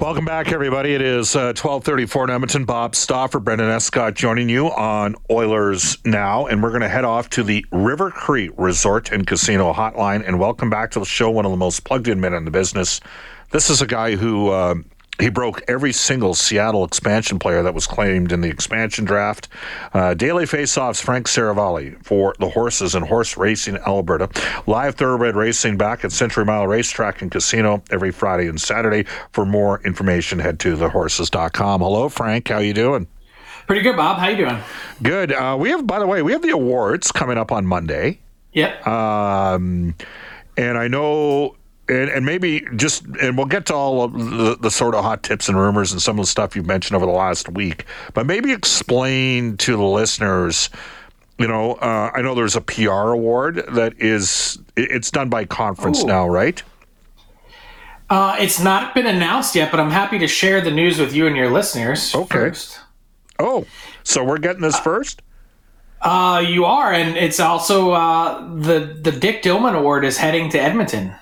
Welcome back, everybody. It is uh, 1234 in Edmonton. Bob Stauffer, Brendan Escott joining you on Oilers Now. And we're going to head off to the River Cree Resort and Casino Hotline. And welcome back to the show, one of the most plugged in men in the business. This is a guy who uh, he broke every single Seattle expansion player that was claimed in the expansion draft. Uh, daily faceoffs, Frank Seravalli for the horses and horse racing Alberta. Live thoroughbred racing back at Century Mile Racetrack and Casino every Friday and Saturday. For more information, head to thehorses.com. Hello, Frank. How you doing? Pretty good, Bob. How you doing? Good. Uh, we have, by the way, we have the awards coming up on Monday. Yep. Um, and I know and, and maybe just and we'll get to all of the, the sort of hot tips and rumors and some of the stuff you've mentioned over the last week but maybe explain to the listeners you know uh, i know there's a pr award that is it's done by conference Ooh. now right uh, it's not been announced yet but i'm happy to share the news with you and your listeners okay first. oh so we're getting this first uh, you are, and it's also uh, the the Dick Dillman Award is heading to Edmonton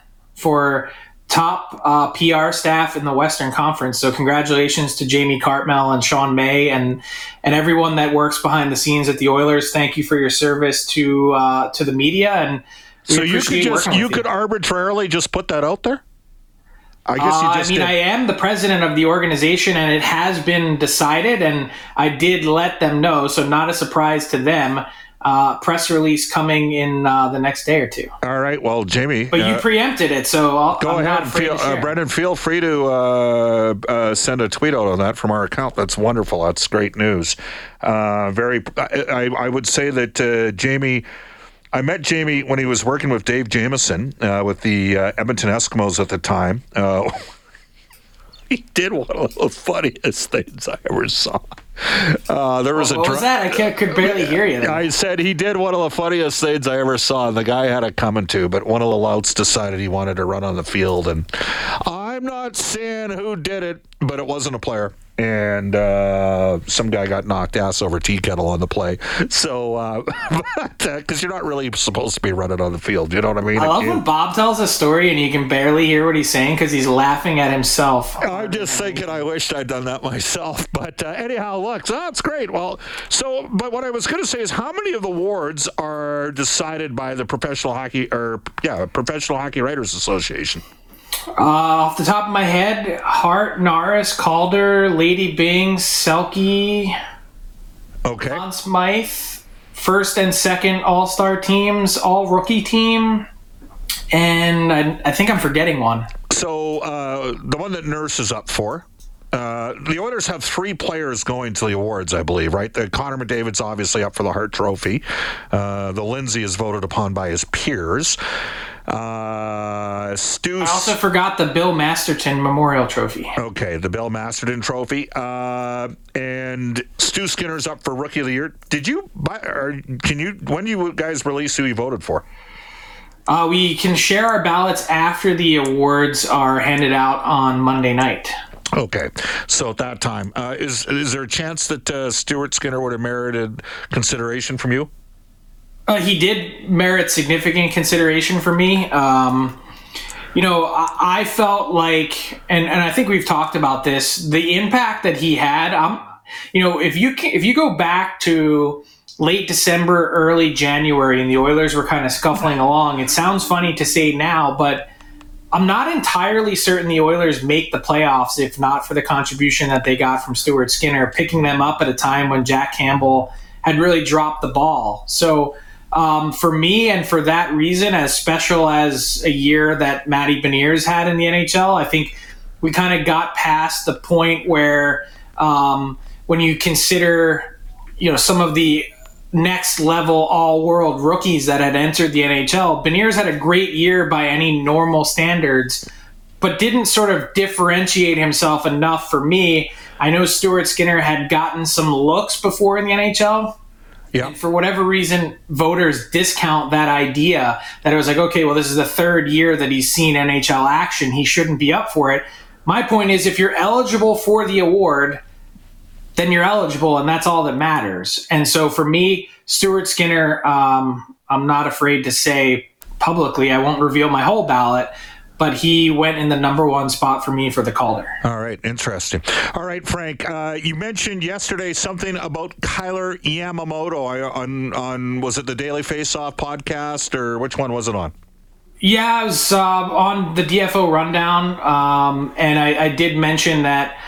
for top uh, PR staff in the Western Conference. So congratulations to Jamie Cartmel and Sean May and and everyone that works behind the scenes at the Oilers. Thank you for your service to uh, to the media and. So you could just you could arbitrarily just put that out there. I guess you uh, just. Uh, I mean, did. I am the president of the organization, and it has been decided, and I did let them know, so not a surprise to them uh, press release coming in uh, the next day or two. All right. Well, Jamie. But you uh, preempted it, so I'll, go I'm ahead. Feel, uh, Brendan, feel free to uh, uh, send a tweet out on that from our account. That's wonderful. That's great news. very. I, I, would say that Jamie. I met Jamie when he was working with Dave Jameson with the Edmonton Eskimos at the time. he did one of the funniest things I ever saw. Uh, there was what, a. What was that? I can't, could barely hear you. I said he did one of the funniest things I ever saw. The guy had it coming to, but one of the louts decided he wanted to run on the field, and I'm not saying who did it, but it wasn't a player and uh, some guy got knocked ass over tea kettle on the play. So, because uh, you're not really supposed to be running on the field, you know what I mean? I love when Bob tells a story and you can barely hear what he's saying because he's laughing at himself. I'm just thinking, I wished I'd done that myself. But uh, anyhow, look, so that's great. Well, so, but what I was going to say is, how many of the awards are decided by the professional hockey or yeah, Professional Hockey Writers Association? Uh, off the top of my head, Hart, Norris, Calder, Lady Byng, Selke, okay, Conn Smythe, first and second All Star teams, all rookie team, and I, I think I'm forgetting one. So uh, the one that Nurse is up for. Uh, the Oilers have three players going to the awards, I believe, right? The Connor McDavid's obviously up for the Hart Trophy. Uh, the Lindsay is voted upon by his peers. Uh, Stu. I also forgot the Bill Masterton Memorial Trophy. Okay, the Bill Masterton Trophy. Uh, and Stu Skinner's up for Rookie of the Year. Did you buy, or can you, when do you guys release who you voted for? Uh, we can share our ballots after the awards are handed out on Monday night. Okay, so at that time, uh, is is there a chance that uh, Stuart Skinner would have merited consideration from you? Uh, he did merit significant consideration for me. Um, you know, I, I, felt like, and, and I think we've talked about this, the impact that he had. Um, you know, if you if you go back to late December, early January, and the Oilers were kind of scuffling along, it sounds funny to say now, but I'm not entirely certain the Oilers make the playoffs if not for the contribution that they got from Stuart Skinner, picking them up at a time when Jack Campbell had really dropped the ball. So um, for me, and for that reason, as special as a year that Matty Beniers had in the NHL, I think we kind of got past the point where um, when you consider, you know, some of the next level all world rookies that had entered the NHL. Beniers had a great year by any normal standards, but didn't sort of differentiate himself enough for me. I know Stuart Skinner had gotten some looks before in the NHL. Yeah. And for whatever reason, voters discount that idea that it was like, okay, well, this is the third year that he's seen NHL action. He shouldn't be up for it. My point is, if you're eligible for the award, then you're eligible, and that's all that matters. And so for me, Stuart Skinner, um, I'm not afraid to say publicly, I won't reveal my whole ballot, but he went in the number one spot for me for the Calder. All right, interesting. All right, Frank, uh, you mentioned yesterday something about Kailer Yamamoto on on was it the Daily Faceoff podcast or which one was it on? Yeah, it was uh, on the DFO rundown, um, and I, I, did mention that.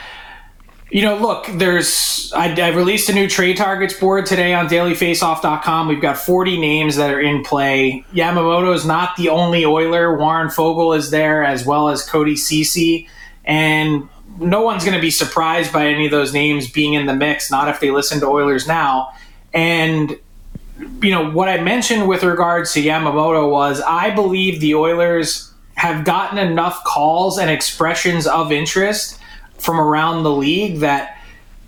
You know, look, there's I, I, released a new trade targets board today on dailyfaceoff.com. We've got 40 names that are in play. Yamamoto is not the only Oiler. Warren Foegele is there, as well as Cody Ceci, and no one's going to be surprised by any of those names being in the mix. Not if they listen to Oilers now. And you know, what I mentioned with regards to Yamamoto was I believe the Oilers have gotten enough calls and expressions of interest from around the league that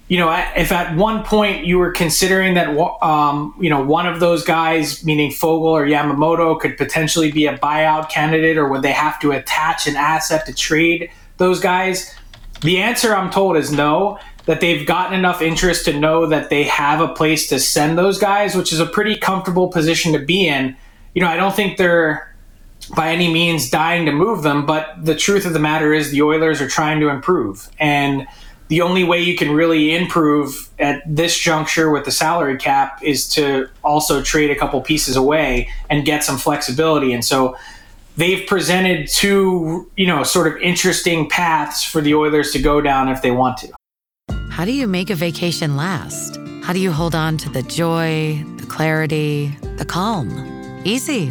you know if at one point you were considering that um, you know one of those guys meaning Foegele or Yamamoto could potentially be a buyout candidate or would they have to attach an asset to trade those guys the answer I'm told is no that they've gotten enough interest to know that they have a place to send those guys, which is a pretty comfortable position to be in. You know, I don't think they're by any means dying to move them, but the truth of the matter is the Oilers are trying to improve. And the only way you can really improve at this juncture with the salary cap is to also trade a couple pieces away and get some flexibility. And so they've presented two, you know, sort of interesting paths for the Oilers to go down if they want to. How do you make a vacation last? How do you hold on to the joy, the clarity, the calm? Easy.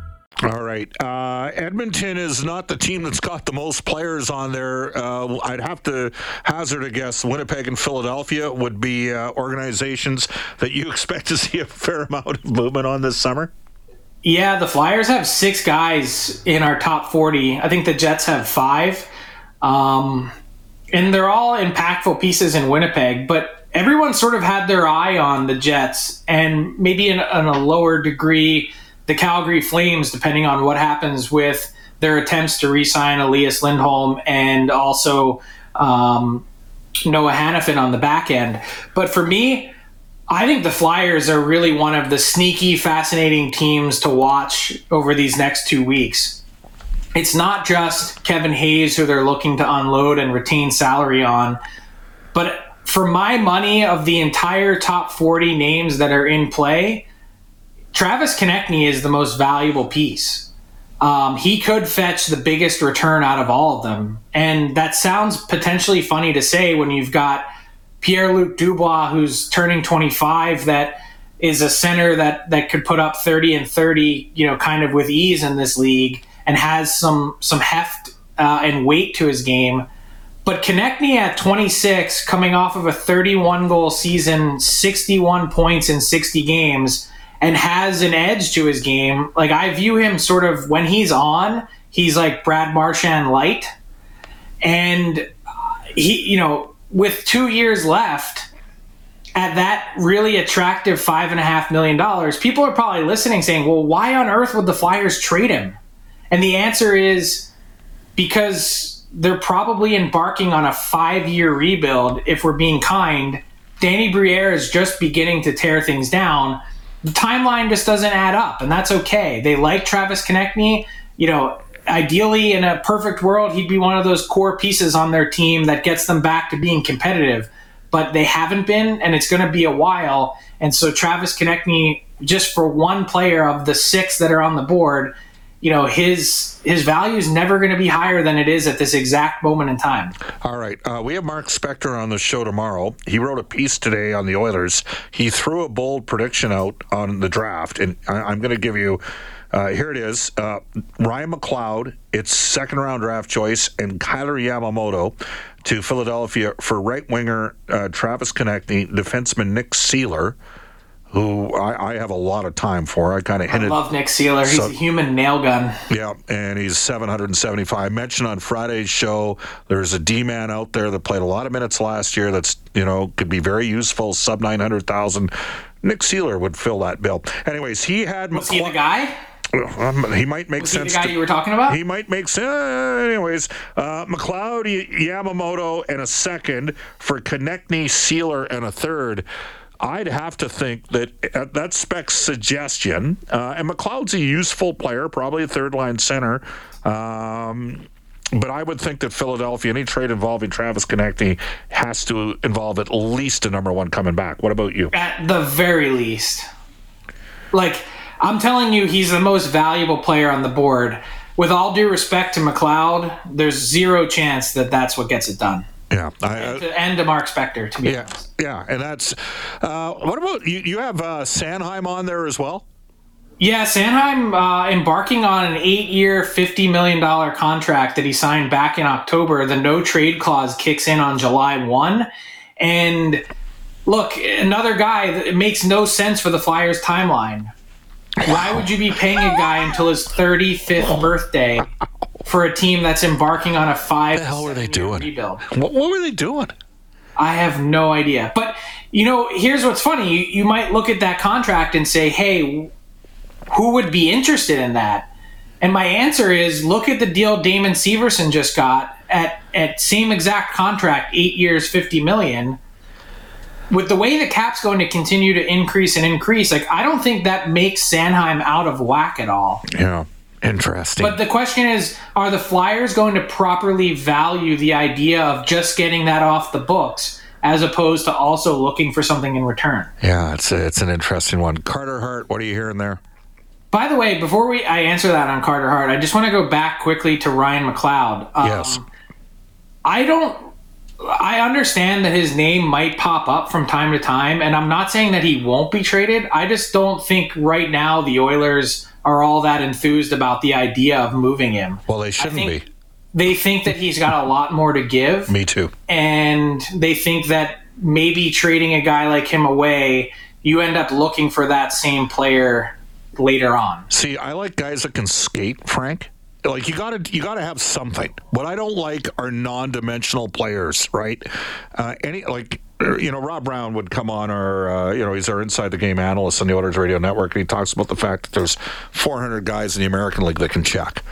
All right. Uh, Edmonton is not the team that's got the most players on there. Uh, I'd have to hazard a guess. Winnipeg and Philadelphia would be uh, organizations that you expect to see a fair amount of movement on this summer. Yeah, the Flyers have six guys in our top 40. I think the Jets have five. Um, and they're all impactful pieces in Winnipeg, but everyone sort of had their eye on the Jets and maybe in, in a lower degree the Calgary Flames, depending on what happens with their attempts to re-sign Elias Lindholm and also um, Noah Hanifin on the back end. But for me, I think the Flyers are really one of the sneaky, fascinating teams to watch over these next two weeks. It's not just Kevin Hayes who they're looking to unload and retain salary on, but for my money of the entire top 40 names that are in play, Travis Konecny is the most valuable piece. Um, he could fetch the biggest return out of all of them. And that sounds potentially funny to say when you've got Pierre Luc Dubois, who's turning 25, that is a center that, that could put up 30 and 30, you know, kind of with ease in this league and has some, some heft uh, and weight to his game. But Konecny at 26, coming off of a 31 goal season, 61 points in 60 games and has an edge to his game. Like I view him sort of when he's on, he's like Brad Marchand light, and uh, he, you know, with two years left at that really attractive five and a half million dollars, people are probably listening saying, "Well, why on earth would the Flyers trade him?" And the answer is because they're probably embarking on a five year rebuild. If we're being kind, Danny Briere is just beginning to tear things down. The timeline just doesn't add up, and that's okay. They like Travis Konecny. You know, ideally, in a perfect world, he'd be one of those core pieces on their team that gets them back to being competitive. But they haven't been, and it's going to be a while. And so Travis Konecny, just for one player of the six that are on the board, you know his his value is never going to be higher than it is at this exact moment in time. All right, uh, we have Mark Spector on the show tomorrow. He wrote a piece today on the Oilers. He threw a bold prediction out on the draft, and I, am going to give you. Uh, here it is. Uh, Ryan McLeod, its second round draft choice, and Kailer Yamamoto to Philadelphia for right winger uh, Travis Konecny, defenseman Nick Seeler who I, I, have a lot of time for. I kind of hinted. I love Nick Seeler. He's so, a human nail gun. Yeah, and he's 775. I mentioned on Friday's show there's a D man out there that played a lot of minutes last year. That's you know could be very useful. Sub 900,000. Nick Seeler would fill that bill. Anyways, he had. Was he the guy? Um, he might make was sense. the guy to, you were talking about? He might make sense. Anyways, uh, McLeod, Yamamoto, and a second for Konecny, Seeler, and a third. I'd have to think that uh, that spec suggestion, uh, and McLeod's a useful player, probably a third line center. Um, but I would think that Philadelphia, any trade involving Travis Konecny has to involve at least a number one coming back. What about you? At the very least. Like, I'm telling you, he's the most valuable player on the board. With all due respect to McLeod, there's zero chance that that's what gets it done. Yeah, I, and, to, and to Mark Spector, to be yeah, honest. Yeah, and that's uh, what about you? You have uh, Sanheim on there as well. Yeah, Sanheim uh, embarking on an eight-year, fifty million dollar contract that he signed back in October. The no trade clause kicks in on July one, and look, another guy that it makes no sense for the Flyers timeline. Why would you be paying a guy until his 35th birthday for a team that's embarking on a five. What the hell were they doing? Rebuild. What, what, were they doing? I have no idea. But you know, here's what's funny. You, you might look at that contract and say, "Hey, who would be interested in that?" And my answer is, look at the deal Damon Severson just got at at same exact contract, eight years, fifty million. With the way the cap's going to continue to increase and increase, like I don't think that makes Sanheim out of whack at all. Yeah. Interesting. But the question is are the Flyers going to properly value the idea of just getting that off the books as opposed to also looking for something in return? Yeah, it's a, it's an interesting one. Carter Hart, what are you hearing there? By the way, before we I answer that on Carter Hart, I just want to go back quickly to Ryan McLeod. Um, yes. I don't I understand that his name might pop up from time to time, and I'm not saying that he won't be traded. I just don't think right now the Oilers are all that enthused about the idea of moving him. Well, they shouldn't be. They think that he's got a lot more to give. Me too. And they think that maybe trading a guy like him away, you end up looking for that same player later on. See, I like guys that can skate, Frank like you gotta you gotta have something what i don't like are non-dimensional players right uh, any like you know rob brown would come on our uh, you know he's our inside the game analyst on the oilers radio network and he talks about the fact that there's 400 guys in the american league that can check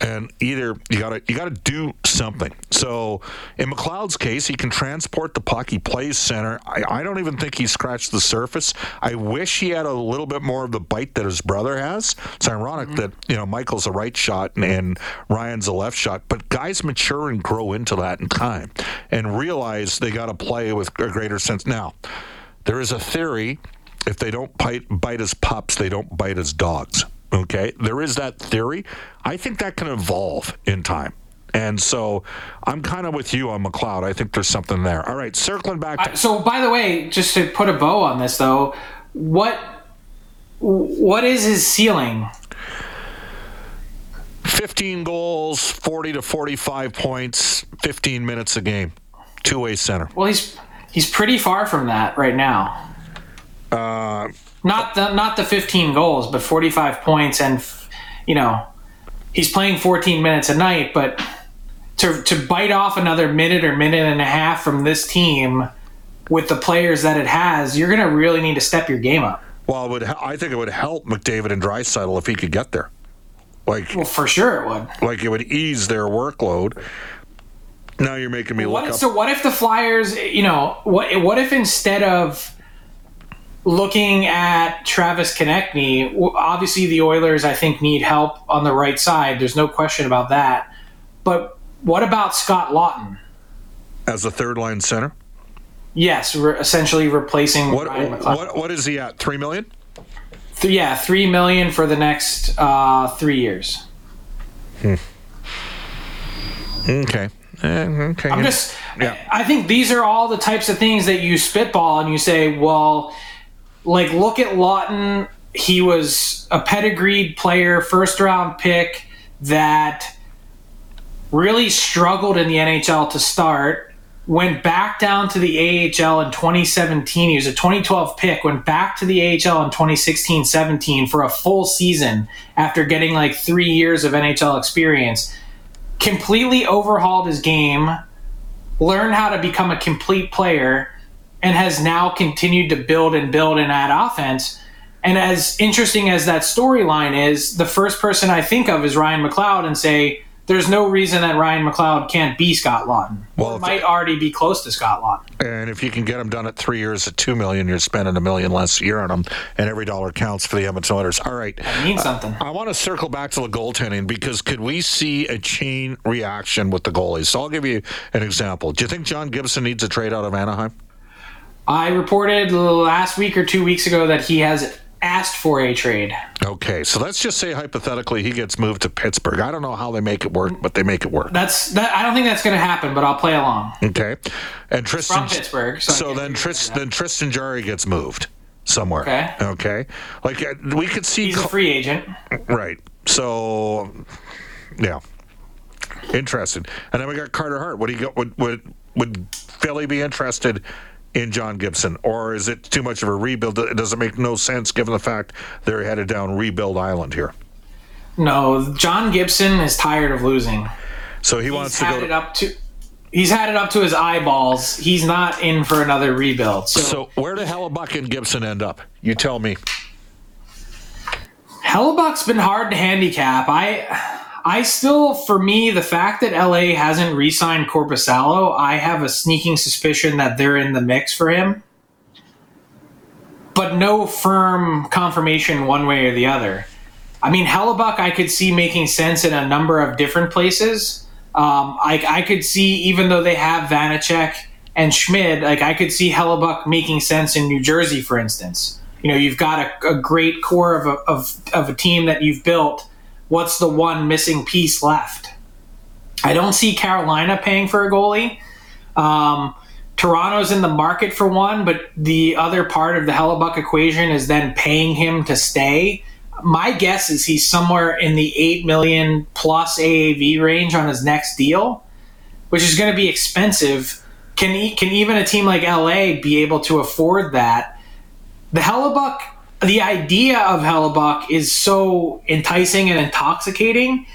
and either you got to you got to do something. So in McLeod's case, he can transport the puck. He plays center. I, I don't even think he scratched the surface. I wish he had a little bit more of the bite that his brother has. It's ironic mm-hmm. that you know Michael's a right shot and, and Ryan's a left shot, but guys mature and grow into that in time and realize they got to play with a greater sense. Now, there is a theory: if they don't bite, bite as pups, they don't bite as dogs. Okay, there is that theory. I think that can evolve in time. And so I'm kind of with you on McLeod. I think there's something there. All right, circling back. To- so, by the way, just to put a bow on this, though, what what is his ceiling? 15 goals, 40 to 45 points, 15 minutes a game, two way center. Well, he's he's pretty far from that right now. Uh, not the not the 15 goals, but 45 points, and you know he's playing 14 minutes a night. But to to bite off another minute or minute and a half from this team with the players that it has, you're going to really need to step your game up. Well, it would I think it would help McDavid and Draisaitl if he could get there. Like, well, for sure it would. Like it would ease their workload. Now you're making me look What, up. so what if the Flyers, you know, what what if instead of looking at Travis Konecny, obviously the Oilers I think need help on the right side. There's no question about that. But what about Scott Laughton? as a third line center. Yes, re- essentially replacing What what what is he at? Three million? Th- yeah, three million for the next uh, three years. Okay. Eh, okay. I'm just. Yeah. I think these are all the types of things that you spitball and you say, well, like look at Laughton. He was a pedigreed player, first round pick that really struggled in the NHL to start. Went back down to the AHL in 2017. He was a 2012 pick. Went back to the AHL in 2016 17 for a full season after getting like three years of NHL experience. Completely overhauled his game, learned how to become a complete player, and has now continued to build and build and add offense. And as interesting as that storyline is, the first person I think of is Ryan McLeod and say, there's no reason that Ryan McLeod can't be Scott Laughton. Well, might already be close to Scott Laughton. And if you can get him done at three years at two million, you're spending a million less a year on him, and every dollar counts for the Edmonton Oilers. All right. It means uh, something. I want to circle back to the goaltending because could we see a chain reaction with the goalies? So I'll give you an example. Do you think John Gibson needs a trade out of Anaheim? I reported last week or two weeks ago that he has asked for a trade. Okay, so let's just say hypothetically he gets moved to Pittsburgh. I don't know how they make it work, but they make it work. That's that. I don't think that's going to happen, but I'll play along. Okay, and Tristan. From Pittsburgh, so So, then, agree Tris, then Tristan Jarry gets moved somewhere. Okay. Okay. Like uh, we could see. He's a free agent. Right. So, yeah, interesting. And then we got Carter Hart. Would he go? Would would would Philly be interested in John Gibson, or is it too much of a rebuild? Does it make no sense given the fact they're headed down rebuild island here? No, John Gibson is tired of losing. So he He's wants to go. it To, up to. He's had it up to his eyeballs. He's not in for another rebuild. So, so where did Hellebuyck and Gibson end up? You tell me. Hellebuyck's been hard to handicap. I I still, for me, the fact that LA hasn't re-signed Korpisalo, I have a sneaking suspicion that they're in the mix for him. But no firm confirmation one way or the other. I mean, Hellebuyck, I could see making sense in a number of different places. Um, I, I could see, even though they have Vanecek and Schmid, like I could see Hellebuyck making sense in New Jersey, for instance. You know, you've got a, a great core of a, of, of a team that you've built. What's the one missing piece left? I don't see Carolina paying for a goalie. Um, Toronto's in the market for one, but the other part of the Hellebuyck equation is then paying him to stay. My guess is he's somewhere in the eight million plus AAV range on his next deal, which is going to be expensive. Can he, can even a team like LA be able to afford that? The Hellebuyck, the idea of Hellebuyck is so enticing and intoxicating,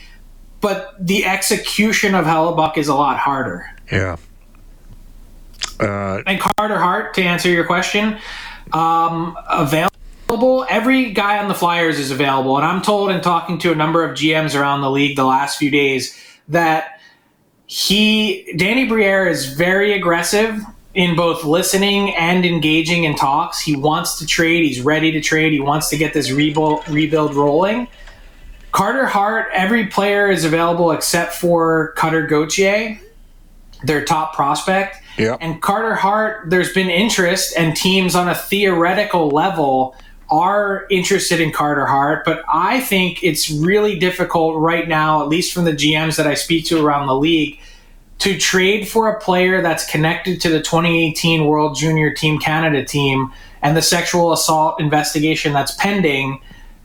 but the execution of Hellebuyck is a lot harder. Yeah. Uh, And Carter Hart, to answer your question, um, available. Every guy on the Flyers is available, and I'm told in talking to a number of GMs around the league the last few days that he, Danny Briere, is very aggressive in both listening and engaging in talks. He wants to trade. He's ready to trade. He wants to get this rebuild rebuild rolling. Carter Hart, every player is available except for Cutter Gauthier, their top prospect. yeah. And Carter Hart, there's been interest, and teams on a theoretical level are interested in Carter Hart. But I think it's really difficult right now, at least from the GMs that I speak to around the league, to trade for a player that's connected to the 2018 World Junior Team Canada team and the sexual assault investigation that's pending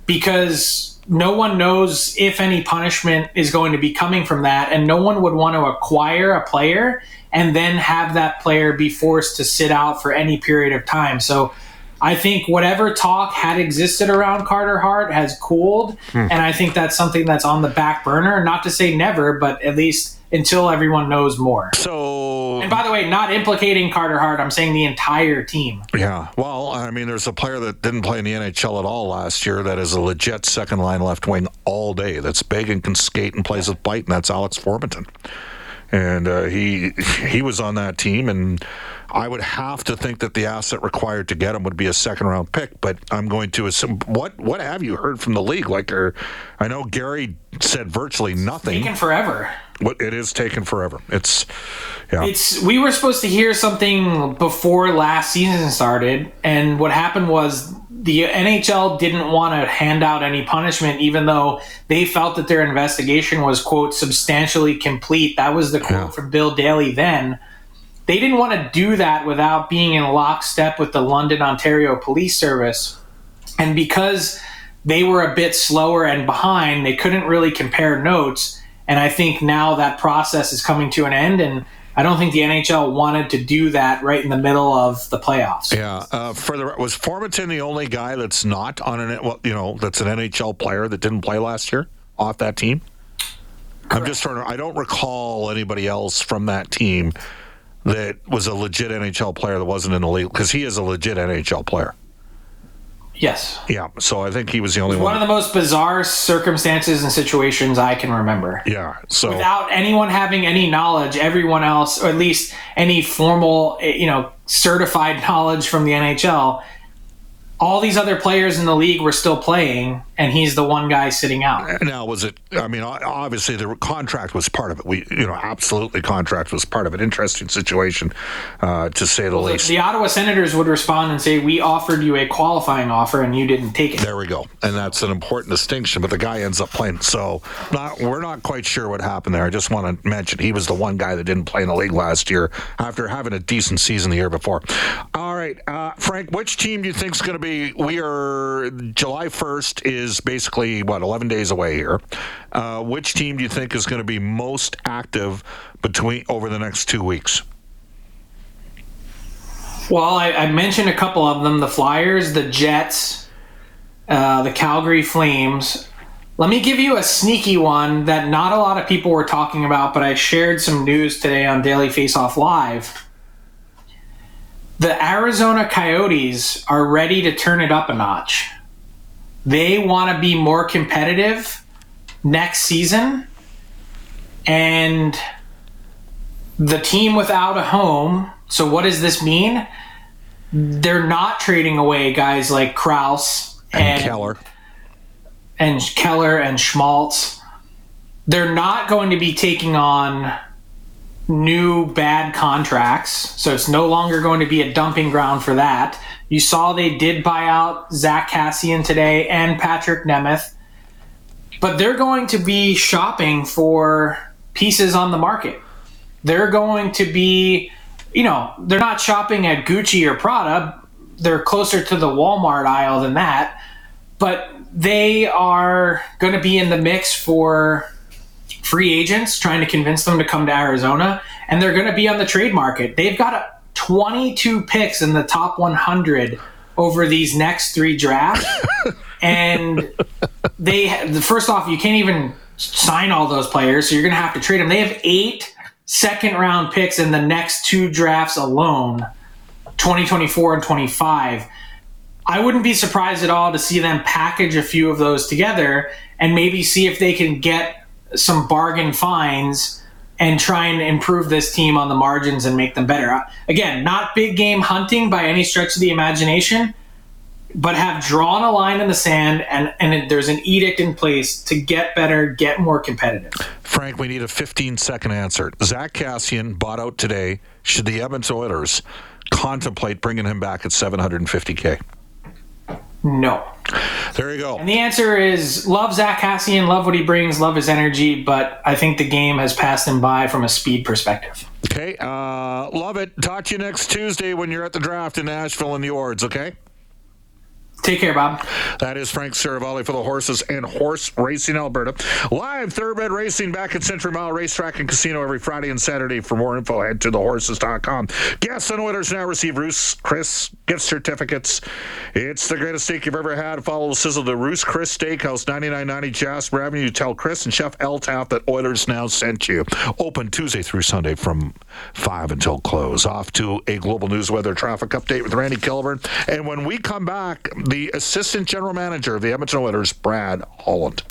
because no one knows if any punishment is going to be coming from that, and no one would want to acquire a player and then have that player be forced to sit out for any period of time. So I think whatever talk had existed around Carter Hart has cooled, hmm. and I think that's something that's on the back burner. Not to say never, but at least until everyone knows more. So And by the way, not implicating Carter Hart, I'm saying the entire team. Yeah. Well, I mean, there's a player that didn't play in the NHL at all last year that is a legit second line left wing all day. That's big and can skate and plays with bite, and that's Alex Formenton. and uh, he he was on that team, and I would have to think that the asset required to get him would be a second round pick. But I'm going to assume what what have you heard from the league? Like, er, I know Gary said virtually nothing. Taken forever. What it is taken forever. It's yeah. It's we were supposed to hear something before last season started, and what happened was the NHL didn't want to hand out any punishment, even though they felt that their investigation was quote substantially complete. That was the quote Yeah. from Bill Daly then. They didn't want to do that without being in lockstep with the London, Ontario Police Service. And because they were a bit slower and behind, they couldn't really compare notes. And I think now that process is coming to an end. And I don't think the NHL wanted to do that right in the middle of the playoffs. Yeah. Uh, for the was Formenton the only guy that's not on an well, you know, that's an NHL player that didn't play last year off that team? I'm just trying to. I don't recall anybody else from that team that was a legit NHL player that wasn't in the league because he is a legit NHL player. Yes. Yeah. So I think he was the only One one. of the most bizarre circumstances and situations I can remember. yeah. So Without anyone having any knowledge, everyone else, or at least any formal, eh, you know, certified knowledge from the NHL, all these other players in the league were still playing, and he's the one guy sitting out. Now, was it? I mean, obviously, the contract was part of it. We, you know, absolutely, contract was part of it. Interesting situation, uh, to say the The, least. the Ottawa Senators would respond and say, "We offered you a qualifying offer, and you didn't take it." There we go, and that's an important distinction. But the guy ends up playing, so not we're not quite sure what happened there. I just want to mention he was the one guy that didn't play in the league last year after having a decent season the year before. Right, uh, Frank, which team do you think is going to be? We are July first is basically what eleven days away here. Uh, which team do you think is going to be most active between over the next two weeks? Well, I, I mentioned a couple of them: the Flyers, the Jets, uh, the Calgary Flames. Let me give you a sneaky one that not a lot of people were talking about, but I shared some news today on Daily Faceoff Live. The Arizona Coyotes are ready to turn it up a notch. They want to be more competitive next season, and the team without a home. So, what does this mean? They're not trading away guys like Crouse And, Keller. and Keller and Schmaltz. They're not going to be taking on new bad contracts, so it's no longer going to be a dumping ground for that. You saw they did buy out Zack Kassian today and Patrick Nemeth, but they're going to be shopping for pieces on the market. They're going to be, you know, they're not shopping at Gucci or Prada. They're closer to the Walmart aisle than that but they are going to be in the mix for free agents trying to convince them to come to Arizona, and they're going to be on the trade market. They've got a 22 picks in the top 100 over these next three drafts, and they first off, you can't even sign all those players, so you're going to have to trade them. They have eight second round picks in the next two drafts alone, 2024 and 25. I wouldn't be surprised at all to see them package a few of those together and maybe see if they can get some bargain fines and try and improve this team on the margins and make them better. Uh, Again, not big game hunting by any stretch of the imagination, but have drawn a line in the sand and, and there's an edict in place to get better, get more competitive. Frank, we need a 15 second answer. Zack Kassian bought out today. Should the Evans Oilers contemplate bringing him back at 750k? No. There you go. And the answer is love Zack Kassian, love what he brings, love his energy, but I think the game has passed him by from a speed perspective. Okay, uh, love it. Talk to you next Tuesday when you're at the draft in Nashville in the Ords. Okay. Take care, Bob. That is Frank Seravalli for the Horses and Horse Racing Alberta. Live Thoroughbred Racing back at Century Mile Racetrack and Casino every Friday and Saturday. For more info, head to thehorses.com. Guests and winners now receive Ruth's Chris gift certificates. It's the greatest steak you've ever had. Follow the sizzle to Ruth's Chris Steakhouse, 9990 Jasper Avenue. Tell Chris and Chef Eltaf that Oilers now sent you. Open Tuesday through Sunday from 5 until close. Off to a global news weather traffic update with Randy Kilburn. And when we come back, the assistant general manager of the Edmonton Oilers, Brad Holland.